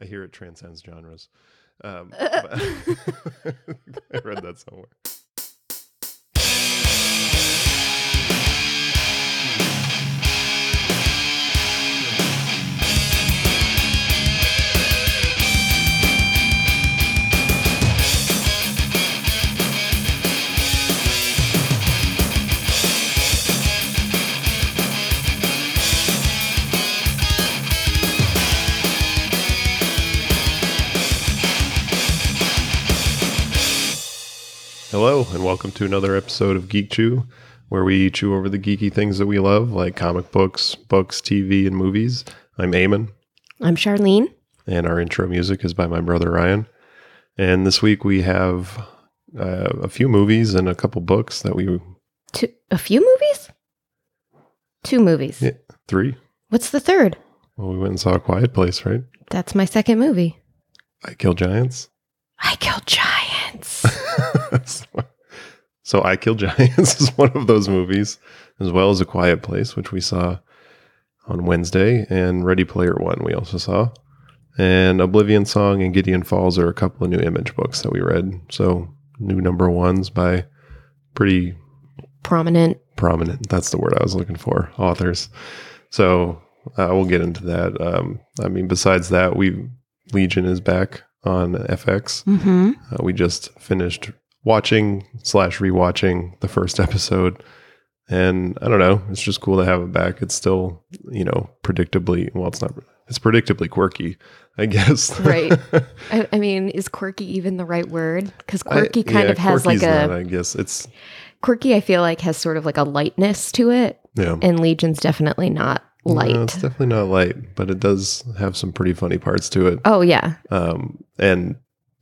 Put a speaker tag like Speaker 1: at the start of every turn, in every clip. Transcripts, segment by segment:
Speaker 1: I hear it transcends genres. Um, I read that somewhere. Hello, and welcome to another episode of Geek Chew, where we chew over the geeky things that we love, like comic books, books, TV, and movies. I'm Eamon,
Speaker 2: I'm Charlene.
Speaker 1: and our intro music is by my brother Ryan. And this week we have uh, a few movies and a couple books that we
Speaker 2: Two, a few movies? Two movies.
Speaker 1: Yeah. three.
Speaker 2: What's the third?
Speaker 1: Well, we went and saw a Quiet Place, right?
Speaker 2: That's my second movie.
Speaker 1: I Kill Giants.
Speaker 2: I Kill Giants.
Speaker 1: so, so I Kill Giants is one of those movies, as well as A Quiet Place, which we saw on Wednesday, and Ready Player One we also saw. And Oblivion Song and Gideon Falls are a couple of new image books that we read. So new number ones by pretty
Speaker 2: Prominent.
Speaker 1: prominent. That's the word I was looking for. Authors. So uh, we'll get into that. Um, I mean, besides that, we Legion is back on FX.
Speaker 2: Mm-hmm.
Speaker 1: Uh, we just finished watching slash rewatching the first episode, and I don't know. It's just cool to have it back. It's still, you know, predictably. Well, it's not. It's predictably quirky, I guess.
Speaker 2: Right. I, I mean, is quirky even the right word? Because
Speaker 1: I-
Speaker 2: quirky kind
Speaker 1: yeah,
Speaker 2: of has like a
Speaker 1: not, I guess it's
Speaker 2: quirky. I feel like has sort of like a lightness to it,
Speaker 1: yeah.
Speaker 2: and Legion's definitely not light.
Speaker 1: No, it's definitely not light, but it does have some pretty funny parts to it.
Speaker 2: oh yeah,
Speaker 1: Um, and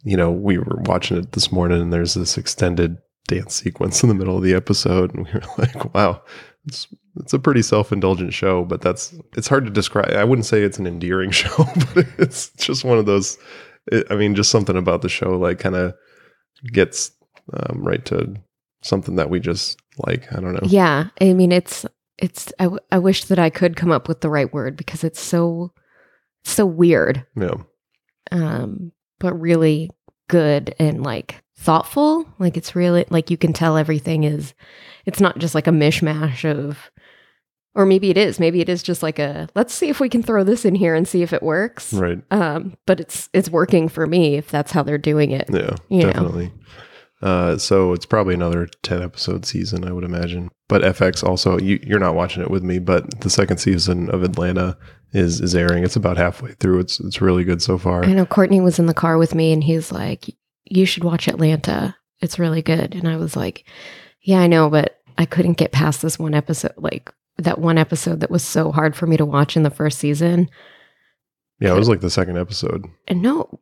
Speaker 1: you know, we were watching it this morning, and there's this extended dance sequence in the middle of the episode, and we were like, "Wow, it's it's a pretty self indulgent show." But that's it's hard to describe. I wouldn't say it's an endearing show, but it's just one of those. It, I mean, just something about the show, like, kind of gets um, right to something that we just like. I don't know.
Speaker 2: yeah. I mean, it's it's. I, w- I wish that I could come up with the right word because it's so so weird.
Speaker 1: Yeah,
Speaker 2: um, but really good and like thoughtful. Like it's really like you can tell everything is. It's not just like a mishmash of, or maybe it is. Maybe it is just like a let's see if we can throw this in here and see if it works.
Speaker 1: right.
Speaker 2: Um, but it's it's working for me if that's how they're doing it.
Speaker 1: Yeah,
Speaker 2: You know.
Speaker 1: Uh, so it's probably another 10 episode season, I would imagine. But FX also, you, you're not watching it with me, but the second season of Atlanta is is airing. It's about halfway through. It's it's really good so far.
Speaker 2: I know Courtney was in the car with me and he's like, "You should watch Atlanta. It's really good." And I was like, "Yeah, I know, but I couldn't get past this one episode. Like that one episode that was so hard for me to watch in the first season."
Speaker 1: Yeah, it was like the second episode.
Speaker 2: And no,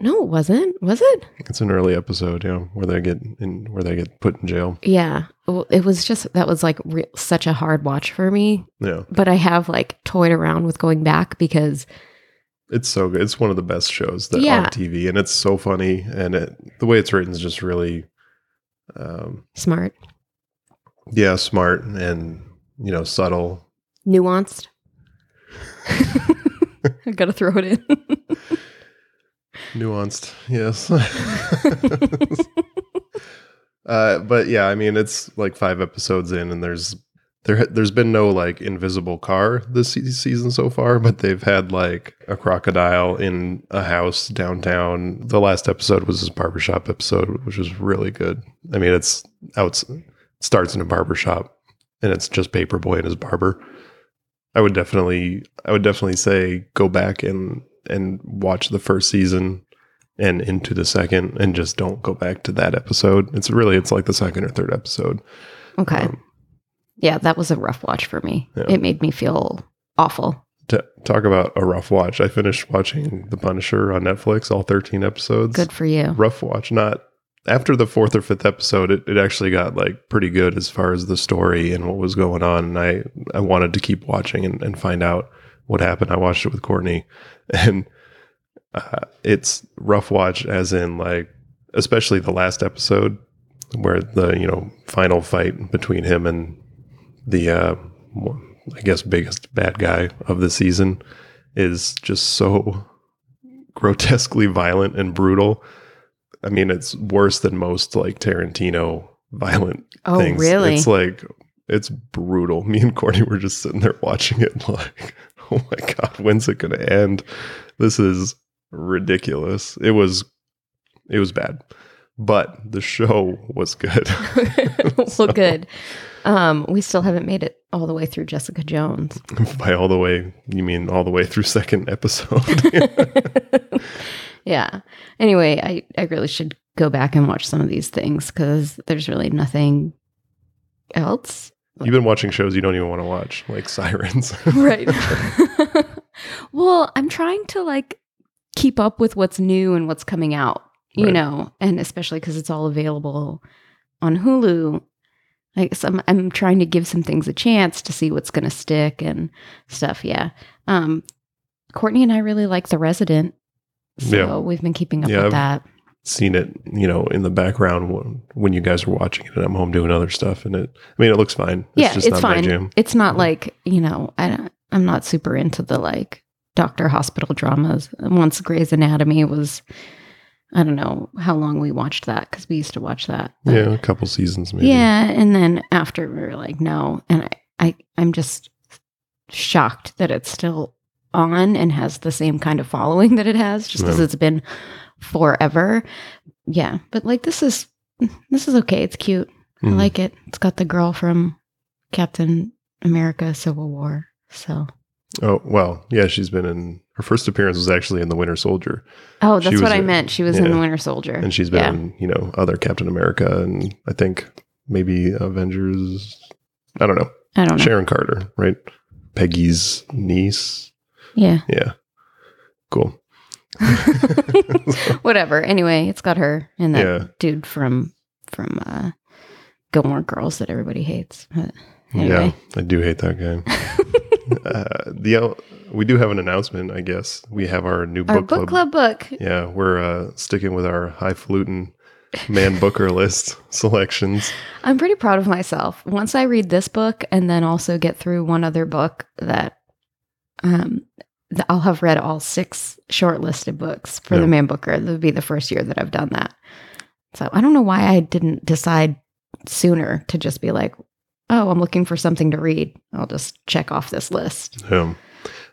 Speaker 2: no, it wasn't. Was it?
Speaker 1: It's an early episode, yeah, where they get in where they get put in jail.
Speaker 2: Yeah. Well, it was just that was like re- such a hard watch for me.
Speaker 1: Yeah,
Speaker 2: But I have like toyed around with going back because
Speaker 1: it's so good. It's one of the best shows that
Speaker 2: Yeah.
Speaker 1: on TV, and it's so funny, and it, the way it's written is just really, um,
Speaker 2: smart,
Speaker 1: yeah, smart and you know subtle.
Speaker 2: nuanced. I gotta throw it in.
Speaker 1: nuanced yes. Uh but yeah i mean it's like five episodes in and there's there there's been no like invisible car this season so far but they've had like a crocodile in a house downtown. The last episode was this barbershop episode which was really good. I mean it's out starts in a barbershop and it's just Paper Boi and his barber. I would definitely i would definitely say go back and and watch the first season and into the second and just don't go back to that episode. It's really it's like the second or third episode.
Speaker 2: okay.
Speaker 1: Um,
Speaker 2: yeah, that was a rough watch for me.
Speaker 1: Yeah.
Speaker 2: It made me feel awful.
Speaker 1: to talk about a rough watch. I finished watching The Punisher on Netflix, all 13 episodes.
Speaker 2: Good for you.
Speaker 1: Rough watch. Not after the fourth or fifth episode, it, it actually got like pretty good as far as the story and what was going on. And I, I wanted to keep watching and, and find out what happened. I watched it with Courtney and uh, it's rough watch as in like, especially the last episode where the, you know, final fight between him and the, uh, I guess biggest bad guy of the season is just so grotesquely violent and brutal. I mean, it's worse than most like Tarantino violent
Speaker 2: Oh,
Speaker 1: things.
Speaker 2: really?
Speaker 1: It's like it's brutal. Me and Courtney were just sitting there watching it like, oh my god, when's it gonna end? This is ridiculous. It was it was bad. But the show was good.
Speaker 2: well, good. Um, we still haven't made it all the way through Jessica Jones.
Speaker 1: By all the way, you mean all the way through second episode.
Speaker 2: yeah. Anyway, I, I really should go back and watch some of these things because there's really nothing else.
Speaker 1: You've been watching shows you don't even want to watch, like Sirens.
Speaker 2: Right. well, I'm trying to like keep up with what's new and what's coming out, you
Speaker 1: Right.
Speaker 2: know, and especially because it's all available on Hulu. Like, so I'm, I'm trying to give some things a chance to see what's going to stick and stuff. Yeah. Um, Courtney and I really like The Resident. So
Speaker 1: Yeah.
Speaker 2: we've been keeping up
Speaker 1: Yeah,
Speaker 2: with
Speaker 1: I've-
Speaker 2: that.
Speaker 1: Seen it, you know, in the background when, when you guys were watching it, and I'm home doing other stuff. And it, I mean, it looks fine.
Speaker 2: yeah,
Speaker 1: just
Speaker 2: it's
Speaker 1: not my
Speaker 2: fine.
Speaker 1: jam.
Speaker 2: It's not
Speaker 1: Yeah.
Speaker 2: like you know, I, I'm not super into the like doctor hospital dramas. Once Grey's Anatomy was, I don't know how long we watched that because we used to watch that. but-
Speaker 1: Yeah, a couple seasons maybe.
Speaker 2: yeah, and then after we were like, no, and I, I, I'm just shocked that it's still on and has the same kind of following that it has, just because
Speaker 1: Yeah.
Speaker 2: it's been forever. Yeah, but like this is this is okay. It's cute. I
Speaker 1: Mhm.
Speaker 2: like it. It's got the girl from Captain America Civil War. So
Speaker 1: Oh well, yeah. She's been in her first appearance was actually in the Winter Soldier,
Speaker 2: Oh, that's what I meant. She was in the Winter Soldier.
Speaker 1: and she's been
Speaker 2: yeah.
Speaker 1: in you know other Captain America, and I think maybe Avengers. I don't know.
Speaker 2: I don't know.
Speaker 1: Sharon Carter, right? Peggy's niece.
Speaker 2: Yeah.
Speaker 1: Yeah, cool.
Speaker 2: Whatever. Anyway, it's got her and that
Speaker 1: Yeah.
Speaker 2: dude from from uh Gilmore Girls that everybody hates. But
Speaker 1: Yeah, I do hate that guy. uh, the we do have an announcement. I guess we have our new
Speaker 2: Our
Speaker 1: book,
Speaker 2: book
Speaker 1: club.
Speaker 2: club book.
Speaker 1: Yeah, we're uh, sticking with our highfalutin man booker list selections.
Speaker 2: I'm pretty proud of myself. Once I read this book and then also get through one other book that um I'll have read all six shortlisted books for
Speaker 1: Yeah.
Speaker 2: the Man Booker. That would be the first year that I've done that. So I don't know why I didn't decide sooner to just be like, oh, I'm looking for something to read. I'll just check off this list.
Speaker 1: Um,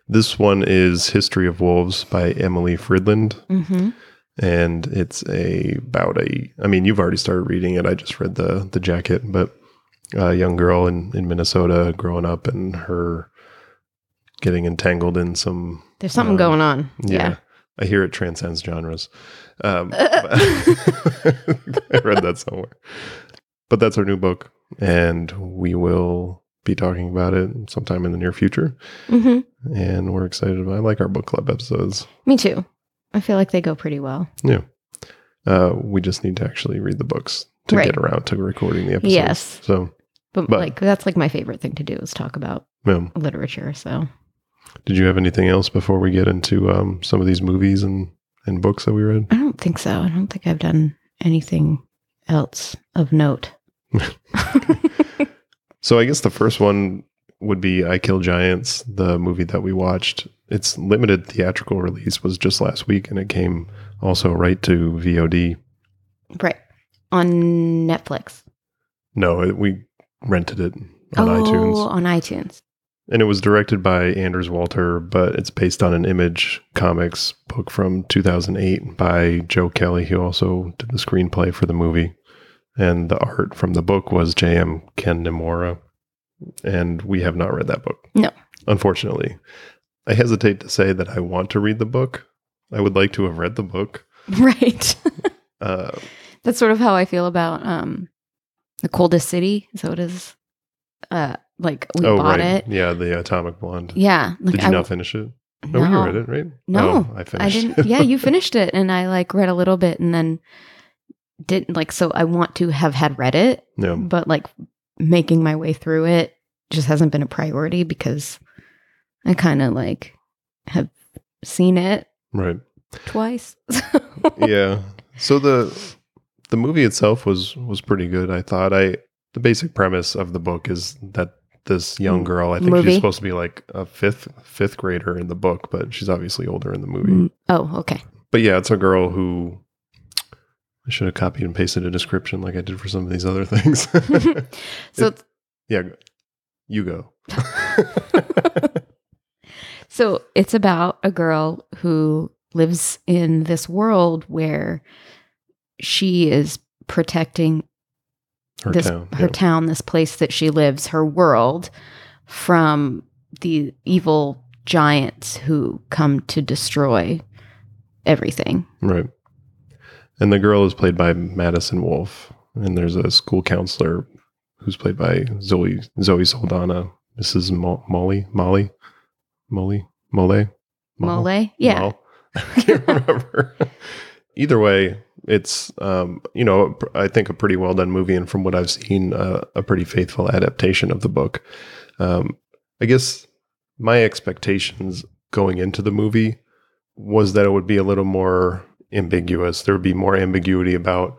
Speaker 1: this one is History of Wolves by Emily Fridlund,
Speaker 2: Mm-hmm.
Speaker 1: and it's a about a. I mean, you've already started reading it. I just read the the jacket, but a young girl in in Minnesota growing up and her getting entangled in some
Speaker 2: There's something
Speaker 1: Uh,
Speaker 2: going on.
Speaker 1: Yeah.
Speaker 2: Yeah.
Speaker 1: I hear it transcends genres. Um, I read that somewhere. But that's our new book, and we will be talking about it sometime in the near future.
Speaker 2: hmm
Speaker 1: And we're excited about. I like our book club episodes.
Speaker 2: Me too. I feel like they go pretty well.
Speaker 1: Yeah, uh, we just need to actually read the books to
Speaker 2: Right.
Speaker 1: get around to recording the episodes.
Speaker 2: Yes.
Speaker 1: So,
Speaker 2: But,
Speaker 1: But-
Speaker 2: like that's like my favorite thing to do is talk about
Speaker 1: um,
Speaker 2: literature. So
Speaker 1: did you have anything else before we get into um, some of these movies and and books that we read?
Speaker 2: I don't think so. I don't think I've done anything else of note.
Speaker 1: So I guess the first one would be I Kill Giants, the movie that we watched. Its limited theatrical release was just last week, and it came also right to VOD.
Speaker 2: right. On Netflix.
Speaker 1: No, it, we rented it on iTunes.
Speaker 2: oh,
Speaker 1: iTunes,
Speaker 2: on iTunes.
Speaker 1: And it was directed by Anders Walter, but it's based on an Image Comics book from 2008 by Joe Kelly, who also did the screenplay for the movie, and the art from the book was J.M. Ken Niimura, and we have not read that book.
Speaker 2: No.
Speaker 1: unfortunately. I hesitate to say that I want to read the book. I would like to have read the book.
Speaker 2: Right.
Speaker 1: Uh,
Speaker 2: That's sort of how I feel about um the coldest city. So it is uh like we
Speaker 1: oh,
Speaker 2: bought
Speaker 1: right.
Speaker 2: it.
Speaker 1: Yeah, the Atomic Blonde.
Speaker 2: Yeah. Like
Speaker 1: Did you
Speaker 2: I,
Speaker 1: not finish it?
Speaker 2: Oh, no,
Speaker 1: No, you read it, right?
Speaker 2: No,
Speaker 1: Oh, I
Speaker 2: I
Speaker 1: finished
Speaker 2: didn't. yeah, you finished it, and I like read a little bit, and then didn't like. So I want to have had read it,
Speaker 1: no.
Speaker 2: but like making my way through it just hasn't been a priority because I kind of like have seen it
Speaker 1: Right.
Speaker 2: twice.
Speaker 1: yeah. So the the movie itself was was pretty good. I thought. I the basic premise of the book is that this young
Speaker 2: Mm,
Speaker 1: girl, I think
Speaker 2: movie?
Speaker 1: she's supposed to be like a fifth fifth grader in the book, but she's obviously older in the movie.
Speaker 2: Mm, oh, okay.
Speaker 1: but yeah, it's a girl who I should have copied and pasted a description like I did for some of these other things.
Speaker 2: so
Speaker 1: It- yeah, you go.
Speaker 2: So it's about a girl who lives in this world where she is protecting
Speaker 1: Her
Speaker 2: this
Speaker 1: town.
Speaker 2: her
Speaker 1: yeah.
Speaker 2: town, this place that she lives, her world from the evil giants who come to destroy everything.
Speaker 1: Right. And the girl is played by Madison Wolfe, and there's a school counselor who's played by Zoe Zoe Saldana. Mrs. Mo- Molly Molly Molly Mole
Speaker 2: Mole? Yeah.
Speaker 1: Mol? I can't remember. Either way, it's um, you know I think a pretty well done movie, and from what I've seen, uh, a pretty faithful adaptation of the book. Um, I guess my expectations going into the movie was that it would be a little more ambiguous. There would be more ambiguity about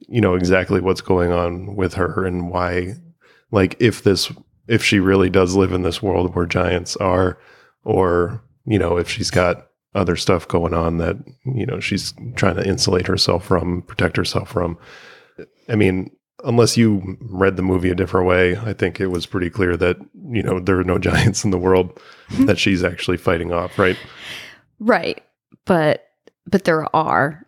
Speaker 1: you know exactly what's going on with her and why, like if this if she really does live in this world where giants are, or you know if she's got other stuff going on that you know she's trying to insulate herself from, protect herself from. I mean, unless you read the movie a different way, I think it was pretty clear that you know there are no giants in the world that she's actually fighting off, right?
Speaker 2: Right. But but there are,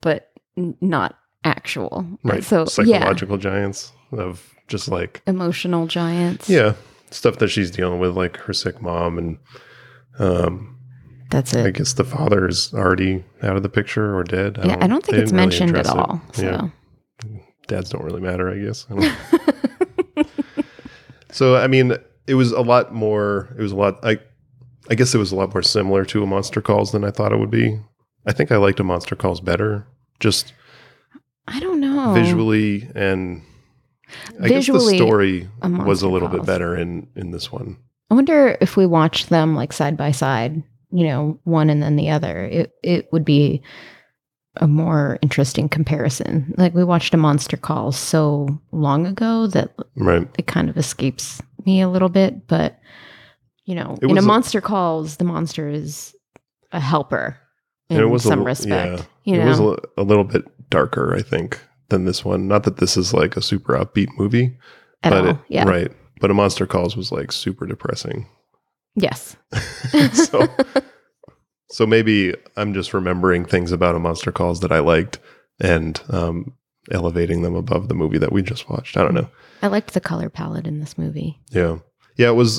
Speaker 2: but not actual.
Speaker 1: Right.
Speaker 2: So yeah,
Speaker 1: Psychological giants of just like
Speaker 2: emotional giants.
Speaker 1: yeah, stuff that she's dealing with, like her sick mom and um
Speaker 2: That's it.
Speaker 1: I guess the father is already out of the picture or dead.
Speaker 2: yeah, I don't think it's
Speaker 1: really
Speaker 2: mentioned at
Speaker 1: it.
Speaker 2: all.
Speaker 1: Yeah,
Speaker 2: So
Speaker 1: dads don't really matter, I guess. I so I mean, it was a lot more. It was a lot. I, I guess it was a lot more similar to a Monster Calls than I thought it would be. I think I liked a Monster Calls better, just
Speaker 2: I don't know.
Speaker 1: visually and. I guess the story
Speaker 2: a
Speaker 1: was a little bit better in in this one.
Speaker 2: I wonder if we watched them like side by side, you know, one and then the other. It it would be a more interesting comparison. Like we watched a Monster Calls so long ago that
Speaker 1: Right.
Speaker 2: it kind of escapes me a little bit, but you know,
Speaker 1: It
Speaker 2: in a
Speaker 1: was a-
Speaker 2: Monster Calls, the monster is a helper in
Speaker 1: it was a
Speaker 2: some
Speaker 1: li-
Speaker 2: respect.
Speaker 1: yeah,
Speaker 2: you
Speaker 1: it was a, a little bit darker, I think, than this one. Not that this is like a super upbeat movie,
Speaker 2: at
Speaker 1: but
Speaker 2: all.
Speaker 1: it,
Speaker 2: yeah.
Speaker 1: right. But a Monster Calls was like super depressing.
Speaker 2: Yes.
Speaker 1: so, so maybe I'm just remembering things about a Monster Calls that I liked and um, elevating them above the movie that we just watched. I don't know.
Speaker 2: I liked the color palette in this movie.
Speaker 1: Yeah, yeah. It was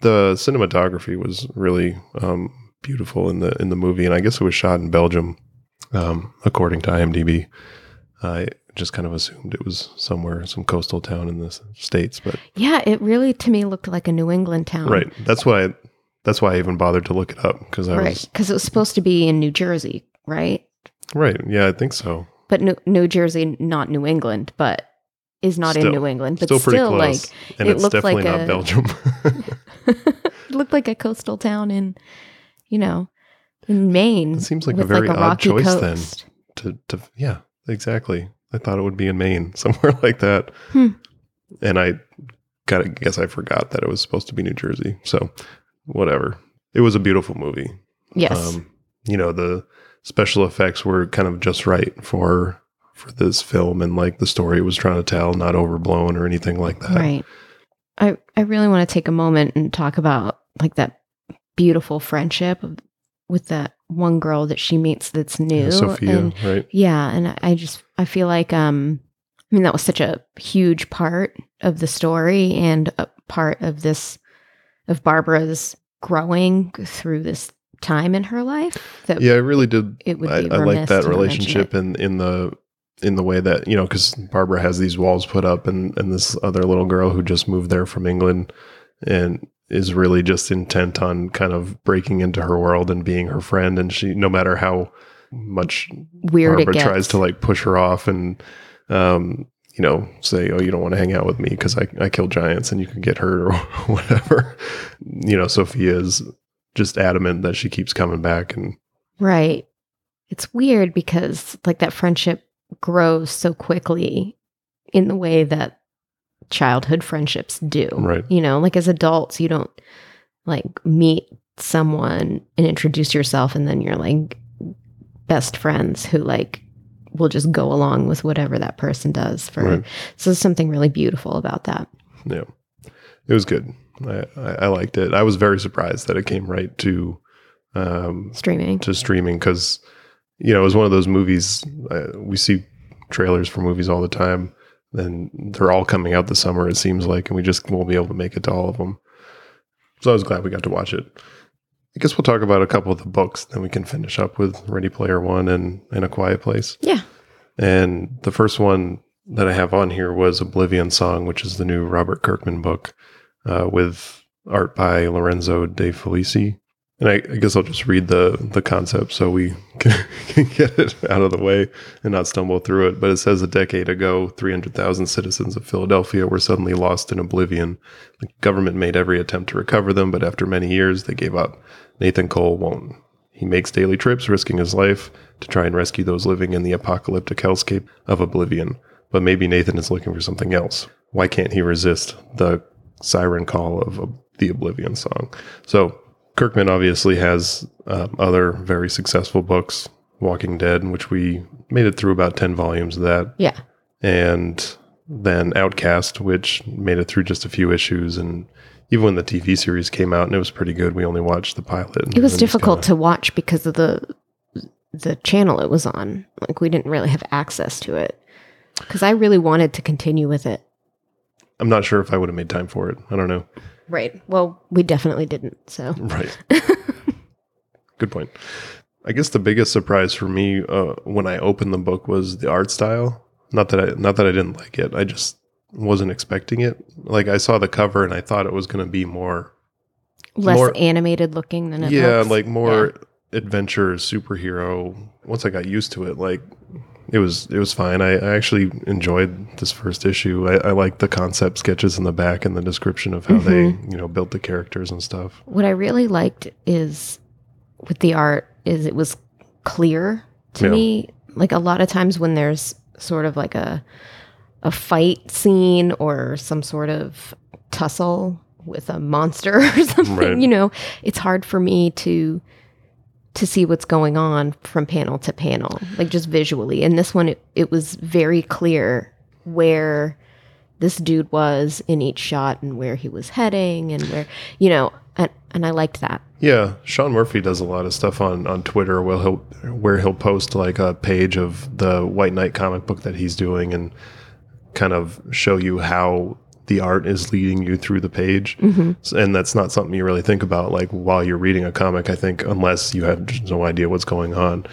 Speaker 1: the cinematography was really um, beautiful in the in the movie, and I guess it was shot in Belgium, um, according to IMDb. I just kind of assumed it was somewhere, some coastal town in the states, but
Speaker 2: Yeah, it really to me looked like a New England town.
Speaker 1: right. That's why. I, that's why I even bothered to look it up because I
Speaker 2: right.
Speaker 1: was
Speaker 2: Because it was supposed to be in New Jersey, right?
Speaker 1: right. Yeah, I think so.
Speaker 2: But New, New Jersey, not New England, but is not
Speaker 1: Still-
Speaker 2: in New England. But
Speaker 1: Still
Speaker 2: still,
Speaker 1: close,
Speaker 2: like
Speaker 1: and
Speaker 2: it
Speaker 1: it's
Speaker 2: looked
Speaker 1: definitely
Speaker 2: like
Speaker 1: not
Speaker 2: a-
Speaker 1: Belgium.
Speaker 2: it looked like a coastal town in, you know, in Maine.
Speaker 1: It seems like a very odd
Speaker 2: rocky
Speaker 1: choice then. to, to yeah exactly i thought it would be in maine somewhere like that
Speaker 2: Hmm.
Speaker 1: and i kind of guess i forgot that it was supposed to be new jersey so whatever it was a beautiful movie
Speaker 2: Yes.
Speaker 1: um you know the special effects were kind of just right for for this film and like the story it was trying to tell not overblown or anything like that
Speaker 2: Right. I I really want to take a moment and talk about like that beautiful friendship of- with that one girl that she meets that's new.
Speaker 1: Yeah, sophia
Speaker 2: And
Speaker 1: right
Speaker 2: yeah, and I- I just I feel like um I mean that was such a huge part of the story and a part of this of Barbara's growing through this time in her life that
Speaker 1: yeah i really did
Speaker 2: it would
Speaker 1: I, I like that
Speaker 2: to not mention
Speaker 1: relationship in in the in the way that you know because Barbara has these walls put up and and this other little girl who just moved there from England and is really just intent on kind of breaking into her world and being her friend. And she no matter how much
Speaker 2: weird
Speaker 1: Barbara tries to like push her off and um you know say oh you don't want to hang out with me because I, I kill giants and you can get hurt or whatever. You know Sophia is just adamant that she keeps coming back and
Speaker 2: Right. It's weird because like that friendship grows so quickly in the way that childhood friendships do.
Speaker 1: Right.
Speaker 2: You know, like as adults, you don't like meet someone and introduce yourself and then you're like best friends who like will just go along with whatever that person does for
Speaker 1: Right.
Speaker 2: so there's something really beautiful about that
Speaker 1: Yeah, it was good. I, I, I liked it. I was very surprised that it came right to um,
Speaker 2: streaming
Speaker 1: to streaming because you know it was one of those movies uh, we see trailers for movies all the time. Then they're all coming out this summer. It seems like, and we just won't be able to make it to all of them. So I was glad we got to watch it. I guess we'll talk about a couple of the books, then we can finish up with Ready Player One and and A Quiet Place.
Speaker 2: yeah
Speaker 1: And the first one that I have on here was Oblivion Song, which is the new Robert Kirkman book uh, with art by Lorenzo De Felici. And I, I guess I'll just read the the concept so we can, can get it out of the way and not stumble through it. But it says a decade ago, 300,000 citizens of Philadelphia were suddenly lost in oblivion. The government made every attempt to recover them, but after many years, they gave up. Nathan Cole won't. He makes daily trips, risking his life to try and rescue those living in the apocalyptic hellscape of oblivion. But maybe Nathan is looking for something else. Why can't he resist the siren call of the Oblivion song? So, Kirkman obviously has um, other very successful books, Walking Dead, which we made it through about 10 volumes of that,
Speaker 2: yeah
Speaker 1: and then Outcast, which made it through just a few issues. And even when the TV series came out and it was pretty good, we only watched the pilot.
Speaker 2: it was difficult
Speaker 1: kinda-
Speaker 2: to watch because of the the channel it was on like we didn't really have access to it because i really wanted to continue with it
Speaker 1: I'm not sure if I would have made time for it. I don't know.
Speaker 2: Right well we definitely didn't so
Speaker 1: Right. Good point. I guess the biggest surprise for me uh, when I opened the book was the art style. Not that I not that I didn't like it. I just wasn't expecting it. Like I saw the cover and I thought it was going to be more
Speaker 2: less
Speaker 1: More-
Speaker 2: animated looking than it
Speaker 1: yeah,
Speaker 2: looks.
Speaker 1: like more adventure superhero. Once I got used to it, like it was it was fine. I, I actually enjoyed this first issue. I, I liked the concept sketches in the back and the description of how they mm-hmm. you know built the characters and stuff.
Speaker 2: what i really liked is with the art is it was clear to
Speaker 1: Yeah.
Speaker 2: me like a lot of times when there's sort of like a a fight scene or some sort of tussle with a monster or something
Speaker 1: Right.
Speaker 2: you know it's hard for me to to see what's going on from panel to panel like just visually. And this one it, it was very clear where this dude was in each shot and where he was heading and where you know and, and i liked that.
Speaker 1: Yeah, Sean Murphy does a lot of stuff on on Twitter where he'll where he'll post like a page of the White Knight comic book that he's doing and kind of show you how the art is leading you through the page. Mm-hmm. S- And that's not something you really think about like while you're reading a comic, I think, unless you have just no idea what's going on.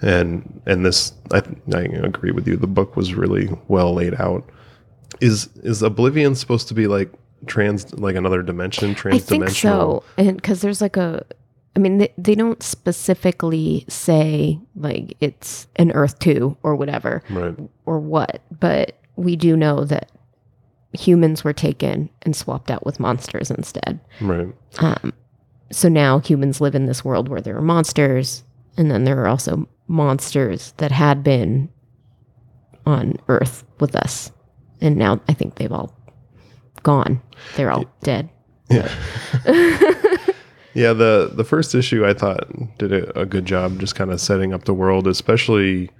Speaker 1: And and this I, I agree with you. The book was really well laid out. Is is Oblivion supposed to be like trans like another dimension,
Speaker 2: I think
Speaker 1: transdimensional?
Speaker 2: so, and because there's like a, I mean, they, they don't specifically say like it's an Earth two or whatever
Speaker 1: Right.
Speaker 2: or what, but we do know that humans were taken and swapped out with monsters instead.
Speaker 1: Right.
Speaker 2: Um, so now humans live in this world where there are monsters, and then there are also monsters that had been on Earth with us, and now I think they've all gone. They're all dead.
Speaker 1: Yeah. yeah, the the first issue I thought did a, a good job just kind of setting up the world, especially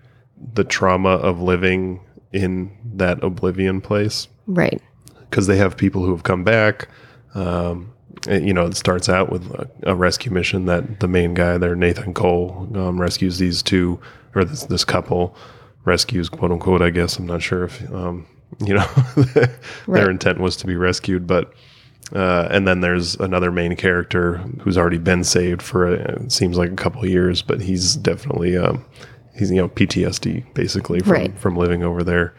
Speaker 1: the trauma of living in that oblivion place
Speaker 2: Right.
Speaker 1: because they have people who have come back. Um, and, you know, it starts out with a, a rescue mission that the main guy there, Nathan Cole, um, rescues these two or this this couple rescues, quote unquote. I guess I'm not sure if um, you know their
Speaker 2: Right.
Speaker 1: intent was to be rescued, but uh, and then there's another main character who's already been saved for a, it seems like a couple years, but he's definitely um, he's you know PTSD basically from
Speaker 2: Right.
Speaker 1: from living over there.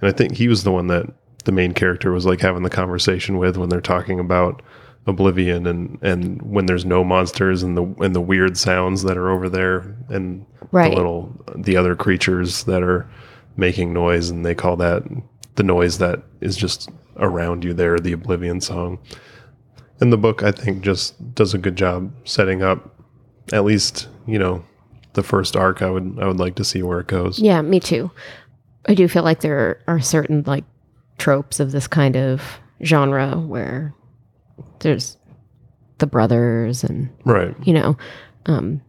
Speaker 1: And I think he was the one that the main character was like having the conversation with when they're talking about oblivion and and when there's no monsters and the and the weird sounds that are over there and
Speaker 2: Right.
Speaker 1: the little the other creatures that are making noise and they call that the noise that is just around you there the oblivion song and the book i think just does a good job setting up at least you know the first arc i would i would like to see where it goes
Speaker 2: Yeah, me too. I do feel like there are certain like tropes of this kind of genre where there's the brothers and
Speaker 1: right
Speaker 2: you know um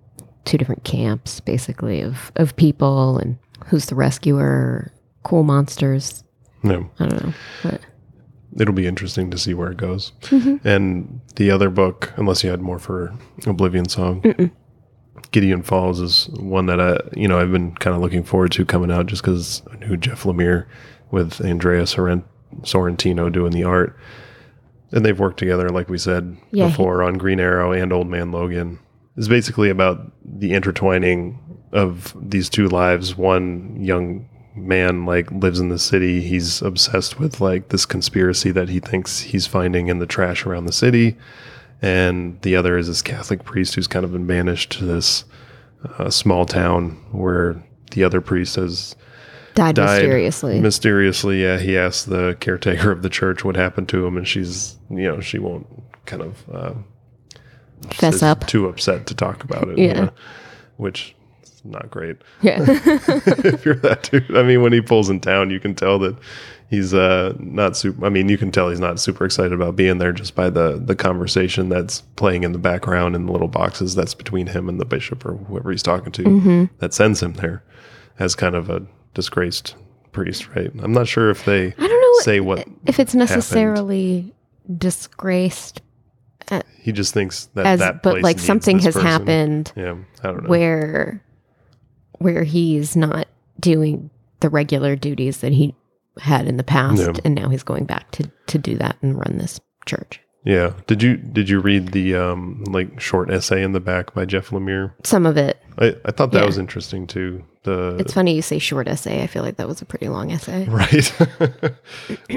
Speaker 2: two different camps basically of of people and who's the rescuer, cool monsters.
Speaker 1: No,
Speaker 2: I don't know. But
Speaker 1: it'll be interesting to see where it goes.
Speaker 2: Mhm.
Speaker 1: And the other book, unless you had more for Oblivion Song,
Speaker 2: Mm-mm.
Speaker 1: Gideon Falls is one that I, you know, I've been kind of looking forward to coming out just because I knew Jeff Lemire with Andrea Sorrent- Sorrentino doing the art. And they've worked together, like we said
Speaker 2: Yeah, he-
Speaker 1: before, on Green Arrow and Old Man Logan. It's basically about the intertwining of these two lives. One young man like lives in the city. He's obsessed with like this conspiracy that he thinks he's finding in the trash around the city. And the other is this Catholic priest who's kind of been banished to this uh, small town where the other priest has
Speaker 2: died,
Speaker 1: died
Speaker 2: mysteriously.
Speaker 1: mysteriously. Yeah, he asked the caretaker of the church what happened to him, and she's, you know, she won't kind of uh,
Speaker 2: Fess up.
Speaker 1: too upset to talk about it.
Speaker 2: Yeah.
Speaker 1: which is not great.
Speaker 2: yeah.
Speaker 1: if you're that dude, I mean, when he pulls in town, you can tell that he's uh, not super. I mean, you can tell he's not super excited about being there just by the the conversation that's playing in the background in the little boxes that's between him and the bishop or whoever he's talking to
Speaker 2: hmm
Speaker 1: that sends him there as kind of a disgraced priest, right? I'm not sure if they
Speaker 2: I don't know
Speaker 1: say what
Speaker 2: if it's necessarily disgraced
Speaker 1: he just thinks that
Speaker 2: as
Speaker 1: that
Speaker 2: but like something has
Speaker 1: person.
Speaker 2: happened
Speaker 1: Yeah, I don't know.
Speaker 2: where where he's not doing the regular duties that he had in the past
Speaker 1: Yeah.
Speaker 2: and now he's going back to to do that and run this church
Speaker 1: Yeah. Did you did you read the um like short essay in the back by Jeff Lemire?
Speaker 2: some of it
Speaker 1: I, I thought that
Speaker 2: Yeah.
Speaker 1: was interesting too. The
Speaker 2: it's funny you say short essay i feel like that was a pretty long essay
Speaker 1: right.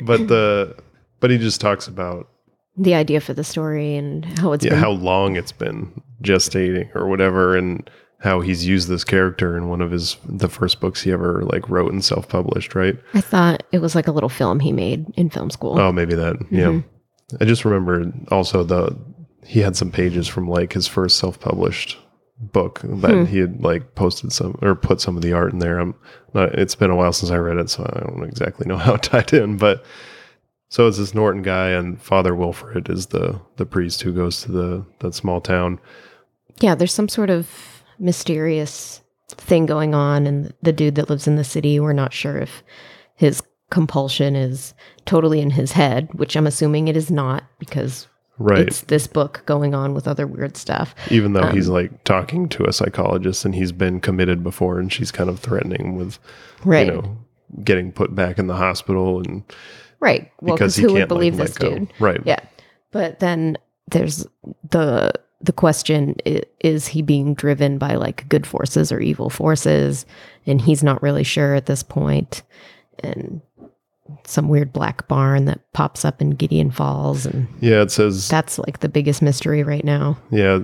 Speaker 1: but the but he just talks about
Speaker 2: the idea for the story and how it's
Speaker 1: yeah,
Speaker 2: been
Speaker 1: how long it's been gestating or whatever and how he's used this character in one of his the first books he ever like wrote and self-published, right?
Speaker 2: i thought it was like a little film he made in film school
Speaker 1: Oh, maybe that. Yeah.
Speaker 2: Mhm.
Speaker 1: I just remember also the he had some pages from like his first self-published book that
Speaker 2: Hmm.
Speaker 1: he had like posted some or put some of the art in there. I'm not it's been a while since I read it, so I don't exactly know how it tied in, but so it's this Norton guy and Father Wilfred is the the priest who goes to the that small town.
Speaker 2: yeah there's some sort of mysterious thing going on and the dude that lives in the city we're not sure if his compulsion is totally in his head which i'm assuming it is not because
Speaker 1: Right.
Speaker 2: it's this book going on with other weird stuff
Speaker 1: Even though he's
Speaker 2: um,
Speaker 1: like talking to a psychologist and he's been committed before and she's kind of threatening with
Speaker 2: right
Speaker 1: you know getting put back in the hospital and
Speaker 2: right well
Speaker 1: because
Speaker 2: who
Speaker 1: can't
Speaker 2: would believe
Speaker 1: like,
Speaker 2: this dude
Speaker 1: Right.
Speaker 2: Yeah. But then there's the the question is he being driven by like good forces or evil forces? And he's not really sure at this point. And some weird black barn that pops up in Gideon Falls. And
Speaker 1: Yeah, it says
Speaker 2: that's like the biggest mystery right now.
Speaker 1: Yeah,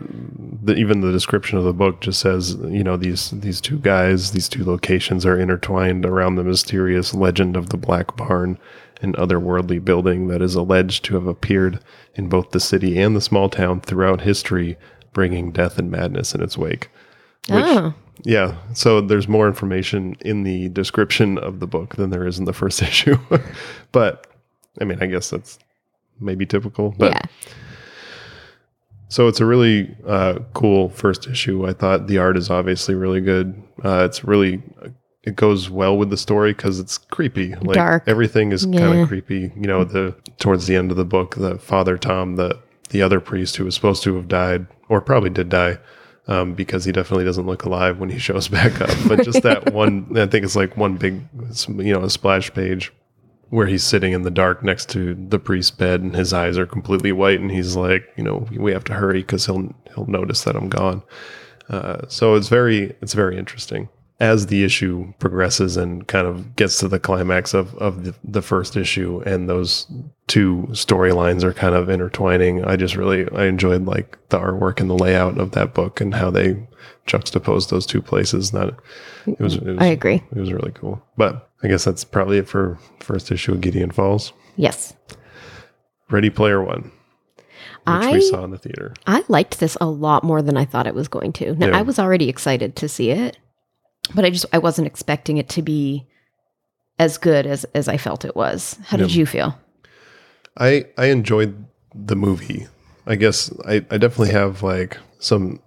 Speaker 1: the, even the description of the book just says, you know, these these two guys, these two locations are intertwined around the mysterious legend of the Black Barn, an otherworldly building that is alleged to have appeared in both the city and the small town throughout history, bringing death and madness in its wake. Which,
Speaker 2: oh,
Speaker 1: yeah, so there's more information in the description of the book than there is in the first issue. but I mean, I guess that's maybe typical, but
Speaker 2: yeah.
Speaker 1: so it's a really uh, cool first issue. I thought the art is obviously really good. Uh, it's really it goes well with the story because it's creepy. Like
Speaker 2: Dark.
Speaker 1: everything is kind of creepy. You know, the towards the end of the book, the father Tom, the the other priest who was supposed to have died or probably did die. Um, because he definitely doesn't look alive when he shows back up. But just that one, I think it's like one big, you know, a splash page where he's sitting in the dark next to the priest's bed and his eyes are completely white and he's like you know we have to hurry because he'll he'll notice that i'm gone uh, so it's very it's very interesting as the issue progresses and kind of gets to the climax of of the, the first issue and those two storylines are kind of intertwining i just really i enjoyed like the artwork and the layout of that book and how they juxtaposed those two places that it was, it was
Speaker 2: I agree.
Speaker 1: it was really cool. But I guess that's probably it for first issue of Gideon Falls.
Speaker 2: Yes.
Speaker 1: Ready Player One, which
Speaker 2: I
Speaker 1: we saw in the theater.
Speaker 2: I liked this a lot more than I thought it was going to. Now,
Speaker 1: Yeah.
Speaker 2: I was already excited to see it, but I just I wasn't expecting it to be as good as as I felt it was. How did
Speaker 1: Yeah.
Speaker 2: you feel?
Speaker 1: I I enjoyed the movie. I guess I, I definitely have like some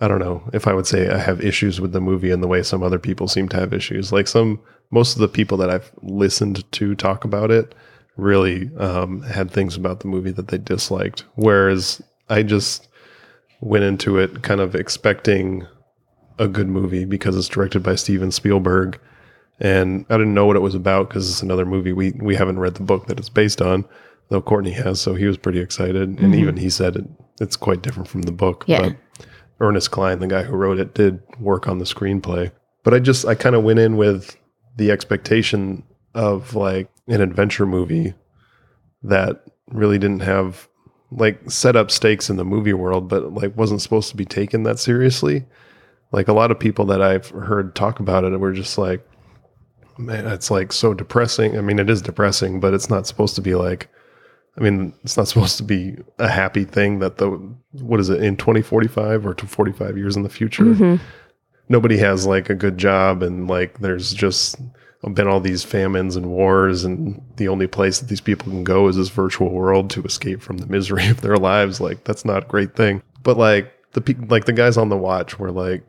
Speaker 1: I don't know if I would say I have issues with the movie in the way some other people seem to have issues. Like some, most of the people that I've listened to talk about it really um, had things about the movie that they disliked. Whereas I just went into it kind of expecting a good movie because it's directed by Steven Spielberg. And I didn't know what it was about because it's another movie we, we haven't read the book that it's based on, though Courtney has. So he was pretty excited. And
Speaker 2: Mhm.
Speaker 1: even he said it, it's quite different from the book.
Speaker 2: Yeah.
Speaker 1: But Ernest Cline, the guy who wrote it, did work on the screenplay. But I just I kind of went in with the expectation of like an adventure movie that really didn't have like set up stakes in the movie world, but like wasn't supposed to be taken that seriously. Like a lot of people that I've heard talk about it were just like, man, it's like so depressing. I mean, it is depressing, but it's not supposed to be like, I mean, it's not supposed to be a happy thing that the, what is it, in 2045 or 45 years in the future,
Speaker 2: Mhm.
Speaker 1: nobody has like a good job and like there's just been all these famines and wars and the only place that these people can go is this virtual world to escape from the misery of their lives like that's not a great thing but like the pe- like the guys on the watch were like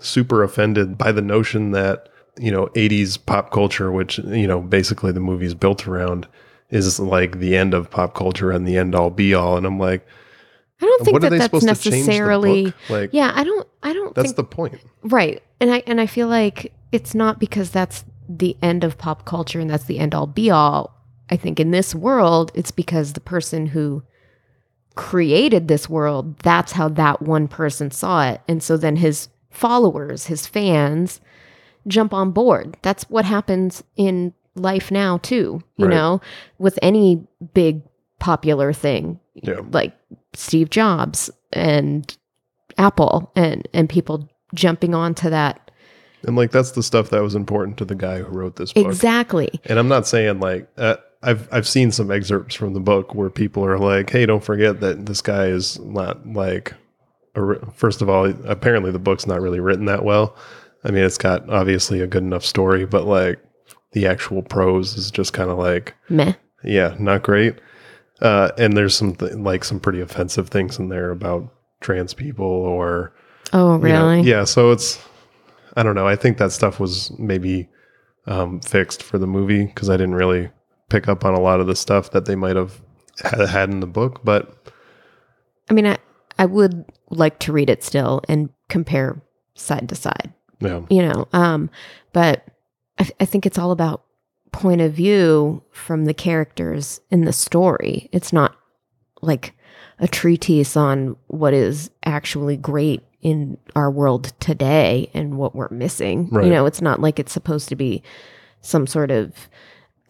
Speaker 1: super offended by the notion that you know 80s pop culture which you know basically the movie is built around is like the end of pop culture and the end all be all and i'm like
Speaker 2: I don't think that that's
Speaker 1: supposed to the
Speaker 2: necessarily.
Speaker 1: like
Speaker 2: Yeah, I don't. I don't
Speaker 1: that's
Speaker 2: think
Speaker 1: the point
Speaker 2: right. And I and I feel like it's not because that's the end of pop culture and that's the end all be all. I think in this world, it's because the person who created this world, that's how that one person saw it. And so then his followers, his fans jump on board. That's what happens in life now too, you
Speaker 1: Right.
Speaker 2: know, with any big popular thing.
Speaker 1: Yeah.
Speaker 2: Like Steve Jobs and Apple and and people jumping onto that.
Speaker 1: And like that's the stuff that was important to the guy who wrote this book.
Speaker 2: Exactly.
Speaker 1: And I'm not saying like uh, I've I've seen some excerpts from the book where people are like, "Hey, don't forget that this guy is not like." First of all, apparently the book's not really written that well. I mean, it's got obviously a good enough story, but like the actual prose is just kind of like,
Speaker 2: Meh.
Speaker 1: yeah, not great. Uh, and there's some th- like some pretty offensive things in there about trans people or
Speaker 2: Oh,
Speaker 1: you know,
Speaker 2: really?
Speaker 1: yeah. So it's, I don't know. I think that stuff was maybe um, fixed for the movie because I didn't really pick up on a lot of the stuff that they might have had, had in the book. But
Speaker 2: I mean, I I would like to read it still and compare side to side.
Speaker 1: yeah,
Speaker 2: you know um but I, I think it's all about point of view from the characters in the story it's not like a treatise on what is actually great in our world today and what we're missing
Speaker 1: Right.
Speaker 2: you know it's not like it's supposed to be some sort of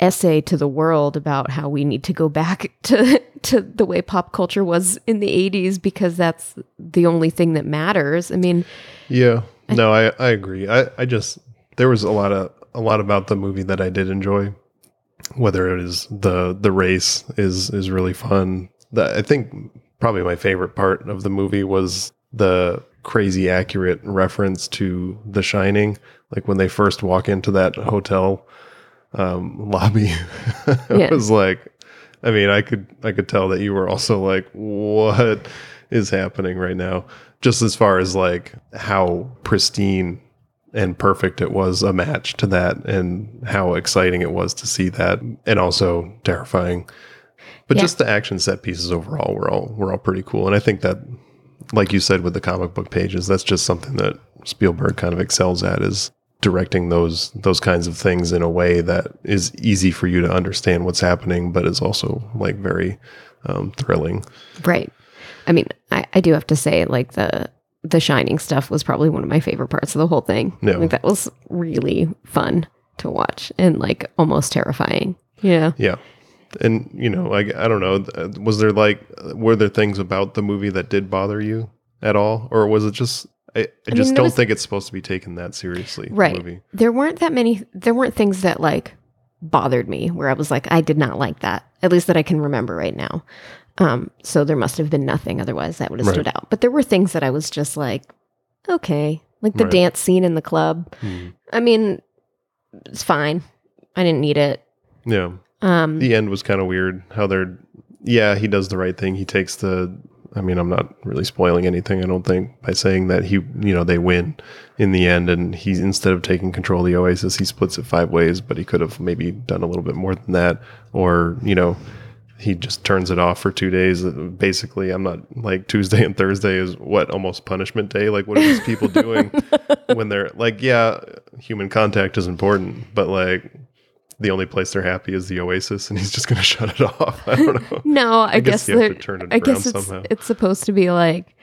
Speaker 2: essay to the world about how we need to go back to to the way pop culture was in the 80s because that's the only thing that matters i mean
Speaker 1: yeah. No, I I agree. I I just there was a lot of a lot about the movie that I did enjoy. Whether it is the the race is is really fun. The, I think probably my favorite part of the movie was the crazy accurate reference to The Shining. Like when they first walk into that hotel um, lobby, it
Speaker 2: Yeah.
Speaker 1: was like, I mean, I could I could tell that you were also like, what is happening right now? Just as far as like how pristine and perfect it was a match to that and how exciting it was to see that and also terrifying but
Speaker 2: Yeah.
Speaker 1: just the action set pieces overall were all were all pretty cool and i think that like you said with the comic book pages that's just something that spielberg kind of excels at is directing those those kinds of things in a way that is easy for you to understand what's happening but is also like very um, thrilling
Speaker 2: Right. I mean, I, I do have to say, like the the shining stuff was probably one of my favorite parts of the whole thing.
Speaker 1: Yeah.
Speaker 2: Like that was really fun to watch and like almost terrifying. Yeah.
Speaker 1: Yeah. And, you know, like, I don't know, was there like, were there things about the movie that did bother you at all? Or was it just, I, I
Speaker 2: mean,
Speaker 1: just
Speaker 2: there
Speaker 1: don't
Speaker 2: was-
Speaker 1: think it's supposed to be taken that seriously. the
Speaker 2: Right.
Speaker 1: Movie.
Speaker 2: There weren't that many there weren't things that like bothered me where I was like, I did not like that. At least that I can remember right now. Um, so there must have been nothing otherwise that would have
Speaker 1: Right.
Speaker 2: stood out. But there were things that I was just like, okay. Like the
Speaker 1: Right.
Speaker 2: dance scene in the club.
Speaker 1: Hmm.
Speaker 2: I mean, it's fine. I didn't need it.
Speaker 1: Yeah.
Speaker 2: Um
Speaker 1: The end was kind of weird how they're, yeah, he does the right thing. He takes the I mean, I'm not really spoiling anything. I don't think by saying that he, you know, they win in the end, and he instead of taking control of the Oasis, he splits it five ways. But he could have maybe done a little bit more than that, or you know, he just turns it off for two days. Basically, I'm not like Tuesday and Thursday is what almost punishment day. Like, what are these people doing when they're like, yeah, human contact is important, but like the only place they're happy is the Oasis, and he's just going to shut it off. I don't know.
Speaker 2: No, I, guess,
Speaker 1: guess
Speaker 2: they're-
Speaker 1: turn it
Speaker 2: I guess it's
Speaker 1: somehow.
Speaker 2: it's supposed to be like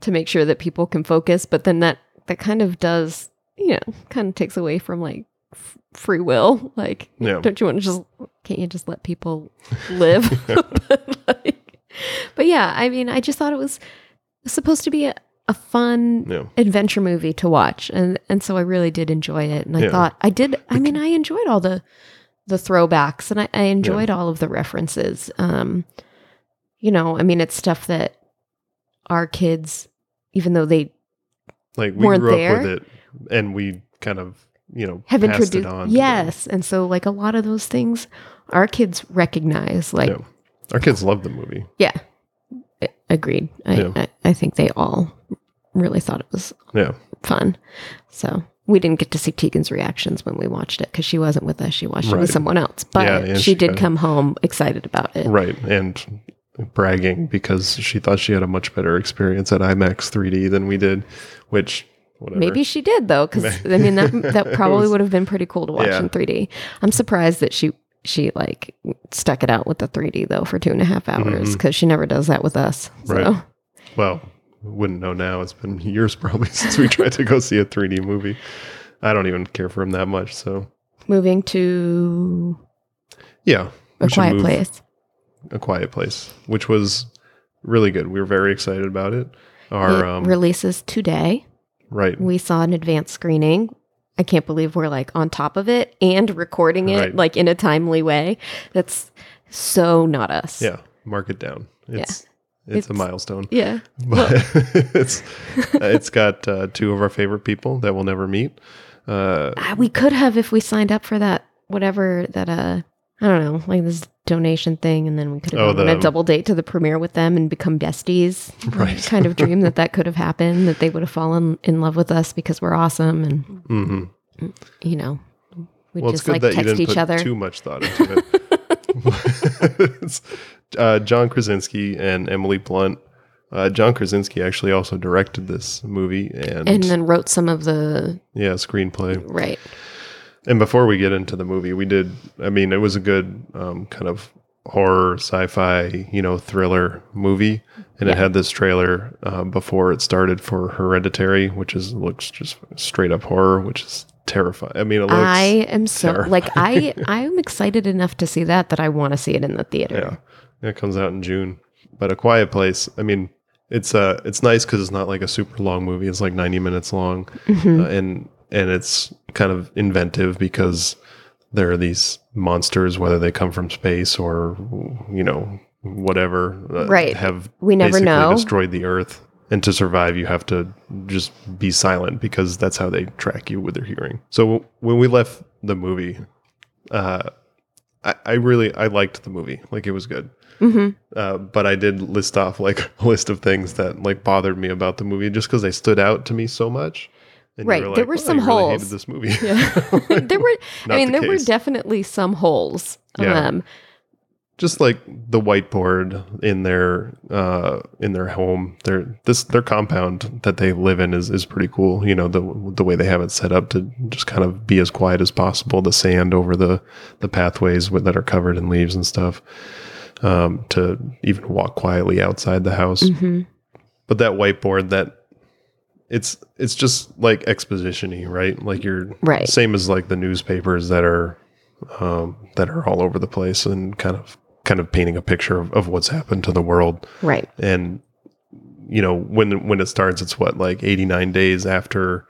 Speaker 2: to make sure that people can focus, but then that that kind of does, you know, kind of takes away from like f- free will. Like,
Speaker 1: Yeah.
Speaker 2: don't you want to just can't you just let people live? but, like, but yeah, I mean, I just thought it was supposed to be a, a fun
Speaker 1: Yeah.
Speaker 2: adventure movie to watch, and and so I really did enjoy it. And I
Speaker 1: Yeah.
Speaker 2: thought I did. I mean, I enjoyed all the the throwbacks, and I, I enjoyed all of the references. Um, you know, I mean, it's stuff that our kids, even though they
Speaker 1: Like we
Speaker 2: weren't
Speaker 1: grew up
Speaker 2: there.
Speaker 1: with it, and we kind of, you know,
Speaker 2: have introduced,
Speaker 1: it on.
Speaker 2: yes, and so like a lot of those things, our kids recognize. Like,
Speaker 1: Yeah. Our kids love the movie.
Speaker 2: yeah, agreed. I,
Speaker 1: Yeah.
Speaker 2: I I think they all really thought it was
Speaker 1: Yeah.
Speaker 2: fun. So we didn't get to see Tegan's reactions when we watched it because she wasn't with us. She watched it with someone else, but
Speaker 1: Yeah,
Speaker 2: she,
Speaker 1: she
Speaker 2: did come home excited about it.
Speaker 1: Right. And bragging because she thought she had a much better experience at IMAX 3D than we did, which whatever.
Speaker 2: Maybe she did though, because I mean that that probably
Speaker 1: was-
Speaker 2: would have been pretty cool to watch
Speaker 1: Yeah.
Speaker 2: in 3D. I'm surprised that she she like stuck it out with the 3D though for two and a half hours
Speaker 1: mm-hmm.
Speaker 2: because she never does that with us. So
Speaker 1: Right. Well, wouldn't know now. It's been years probably since we tried to go see a 3D movie. I don't even care for him that much. So
Speaker 2: moving to
Speaker 1: yeah,
Speaker 2: a quiet place.
Speaker 1: A Quiet Place, which was really good. We were very excited about it. Our
Speaker 2: it
Speaker 1: um,
Speaker 2: releases today.
Speaker 1: right,
Speaker 2: We saw an advanced screening. I can't believe we're like on top of it and recording it
Speaker 1: Right.
Speaker 2: like in a timely way. That's so not us.
Speaker 1: yeah, mark it down. It's it's, a milestone.
Speaker 2: Yeah.
Speaker 1: but it's it's got uh, two of our favorite people that we'll never meet. Uh,
Speaker 2: Ah, we could have if we signed up for that whatever that uh I don't know, like this donation thing and then we could have
Speaker 1: Oh,
Speaker 2: gone on a double date to the premiere with them and become besties.
Speaker 1: Right.
Speaker 2: kind of dream that that could have happened, that they would have fallen in love with us because we're awesome and
Speaker 1: mhm.
Speaker 2: you know, we
Speaker 1: Well, it's
Speaker 2: just like text
Speaker 1: didn't
Speaker 2: each
Speaker 1: put
Speaker 2: other.
Speaker 1: too much thought into it. Uh, John Krasinski and Emily Blunt. Uh, John Krasinski actually also directed this movie and,
Speaker 2: and then wrote some of the
Speaker 1: yeah, screenplay.
Speaker 2: right.
Speaker 1: And before we get into the movie, we did. I mean, it was a good um, kind of horror, sci-fi, you know, thriller movie, and it had this trailer uh, before it started for Hereditary, which is looks just straight up horror, which is terrifying. I mean, it looks
Speaker 2: I am so
Speaker 1: terrifying.
Speaker 2: like I I am excited enough to see that that I want to see it in the theater.
Speaker 1: yeah, it comes out in June. But a Quiet Place, I mean, it's uh it's nice because it's not like a super long movie. It's like ninety minutes long,
Speaker 2: Mhm.
Speaker 1: uh, and and it's kind of inventive because there are these monsters, whether they come from space or you know whatever, uh,
Speaker 2: Right.
Speaker 1: Have
Speaker 2: We never know.
Speaker 1: destroyed the Earth, and to survive, you have to just be silent because that's how they track you with their hearing. So when we left the movie, uh, I, I really I liked the movie. Like it was good.
Speaker 2: Hmm
Speaker 1: Uh, but I did list off like a list of things that like bothered me about the movie just because they stood out to me so much. And
Speaker 2: Right, there were
Speaker 1: "Well,
Speaker 2: some
Speaker 1: you really
Speaker 2: holes."
Speaker 1: Hated this movie.
Speaker 2: Yeah. there were I mean
Speaker 1: the
Speaker 2: there were definitely some holes.
Speaker 1: Yeah.
Speaker 2: Um
Speaker 1: just like the whiteboard in their uh in their home their this their compound that they live in is is pretty cool you know the the way they have it set up to just kind of be as quiet as possible the sand over the the pathways with, that are covered in leaves and stuff um to even walk quietly outside the house
Speaker 2: mhm.
Speaker 1: but that whiteboard that it's it's just like exposition-y right like you're
Speaker 2: Right.
Speaker 1: same as like the newspapers that are um that are all over the place and kind of kind of painting a picture of, of what's happened to the world
Speaker 2: Right.
Speaker 1: and you know when when it starts it's what like 89 days after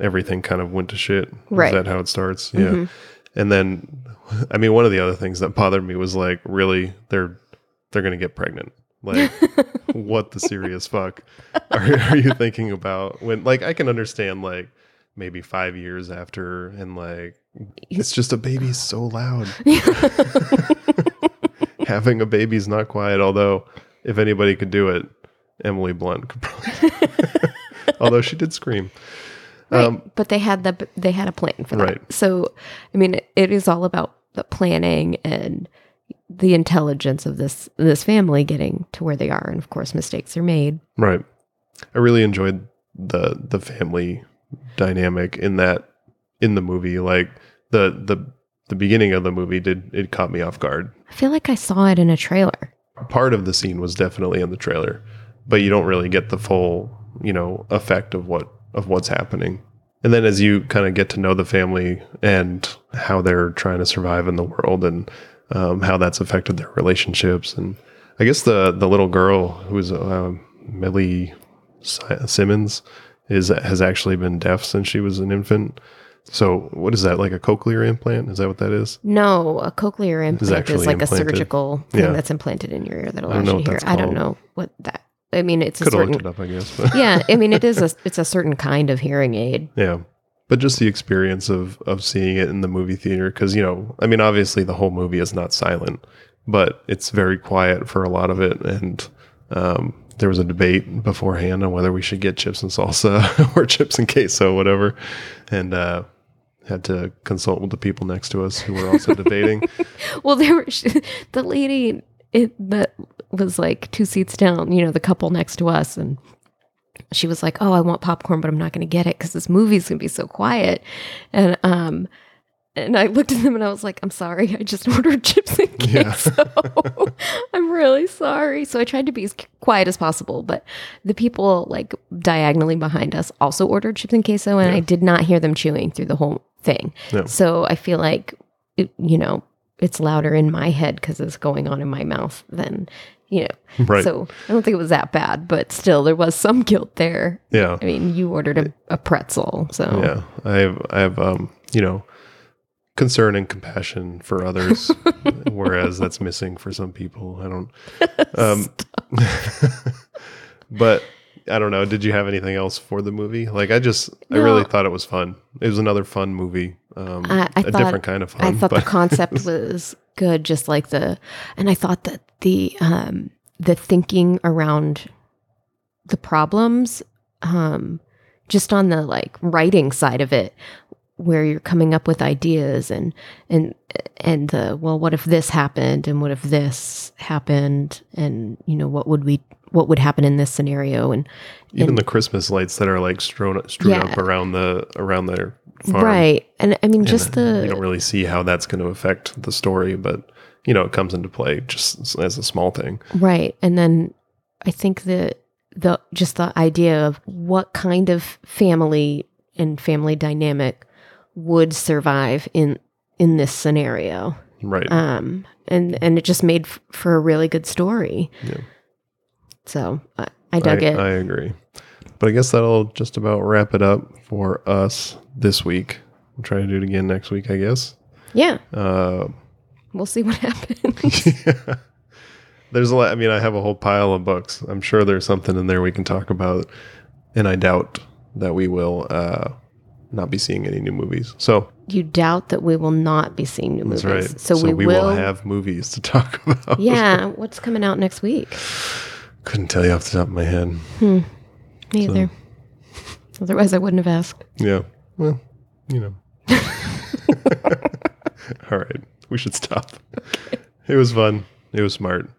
Speaker 1: everything kind of went to shit
Speaker 2: Right.
Speaker 1: is that how it starts yeah
Speaker 2: Mhm.
Speaker 1: And then i mean one of the other things that bothered me was like really they're they're gonna get pregnant like what the serious fuck are, are you thinking about when like i can understand like maybe five years after and like it's just a baby's so loud having a baby's not quiet although if anybody could do it Emily Blunt could probably. Although she did scream.
Speaker 2: Right.
Speaker 1: Um,
Speaker 2: but they had the they had a plan for that.
Speaker 1: Right.
Speaker 2: So, I mean, it is all about the planning and the intelligence of this this family getting to where they are, and of course, mistakes are made.
Speaker 1: Right. I really enjoyed the the family dynamic in that in the movie. Like the the the beginning of the movie did it caught me off guard.
Speaker 2: I feel like I saw it in a trailer.
Speaker 1: Part of the scene was definitely in the trailer, but you don't really get the full, you know, effect of what of what's happening. And then as you kind of get to know the family and how they're trying to survive in the world and um, how that's affected their relationships and I guess the the little girl who's uh, Millie Simmonds is has actually been deaf since she was an infant. So what is that like a cochlear implant? Is that what that is?
Speaker 2: No, a cochlear implant is,
Speaker 1: actually
Speaker 2: like
Speaker 1: implanted.
Speaker 2: a surgical thing
Speaker 1: Yeah.
Speaker 2: that's implanted in your ear that allows you to hear. I don't know what that. I mean, it's a
Speaker 1: Could have
Speaker 2: certain.
Speaker 1: looked it up, I guess. But
Speaker 2: yeah, I mean, it is a it's a certain kind of hearing aid.
Speaker 1: Yeah. But just the experience of of seeing it in the movie theater cuz you know, I mean obviously the whole movie is not silent, but it's very quiet for a lot of it and um there was a debate beforehand on whether we should get chips and salsa or chips and queso whatever and uh had to consult with the people next to us who were also debating.
Speaker 2: Well, there were the lady it, that was like two seats down. You know, the couple next to us, and she was like, "Oh, I want popcorn, but I'm not going to get it because this movie's going to be so quiet." And um, and I looked at them and I was like, "I'm sorry, I just ordered chips and
Speaker 1: Yeah.
Speaker 2: queso. I'm really sorry." So I tried to be as quiet as possible, but the people like diagonally behind us also ordered chips and queso, and
Speaker 1: Yeah.
Speaker 2: I did not hear them chewing through the whole thing. So I feel like, it, you know, it's louder in my head because it's going on in my mouth than, you know.
Speaker 1: Right.
Speaker 2: So I don't think it was that bad, but still, there was some guilt there.
Speaker 1: yeah.
Speaker 2: I mean, you ordered a, a pretzel, so
Speaker 1: Yeah, I have I have um you know concern and compassion for others, whereas that's missing for some people. I don't. Um, but I don't know. Did you have anything else for the movie? Like I just I really thought it was fun. It was another fun movie. Um,
Speaker 2: I- I
Speaker 1: a
Speaker 2: thought-
Speaker 1: different kind of fun.
Speaker 2: I thought the concept was good, just like the, and I thought that the um the thinking around the problems, um, just on the like writing side of it, where you're coming up with ideas and and and the well, what if this happened and what if this happened and you know what would we what would happen in this scenario and
Speaker 1: even
Speaker 2: and-
Speaker 1: the Christmas lights that are like strewn strewn
Speaker 2: Yeah.
Speaker 1: up around the around their farm.
Speaker 2: right and I mean
Speaker 1: And
Speaker 2: just
Speaker 1: the you don't really see how that's going to affect the story, but you know it comes into play just as a small thing.
Speaker 2: Right. And then I think that the just the idea of what kind of family and family dynamic would survive in in this scenario.
Speaker 1: Right.
Speaker 2: Um and and it just made f- for a really good story.
Speaker 1: Yeah.
Speaker 2: So I, I dug
Speaker 1: I,
Speaker 2: it.
Speaker 1: I agree. But I guess that'll just about wrap it up for us this week. We'll try to do it again next week, I guess.
Speaker 2: yeah,
Speaker 1: Uh,
Speaker 2: we'll see what happens.
Speaker 1: there's a lot. I mean, I have a whole pile of books. I'm sure there's something in there we can talk about, and I doubt that we will uh, not be seeing any new movies. So
Speaker 2: you doubt that we will not be seeing new movies.
Speaker 1: right.
Speaker 2: So, we, will,
Speaker 1: have movies to talk about.
Speaker 2: Yeah, what's coming out next week?
Speaker 1: Couldn't tell you off the top of my head. Hmm.
Speaker 2: Me either. Otherwise I wouldn't have asked.
Speaker 1: Yeah. Well, you know. All right. We should stop. It was fun. It was smart.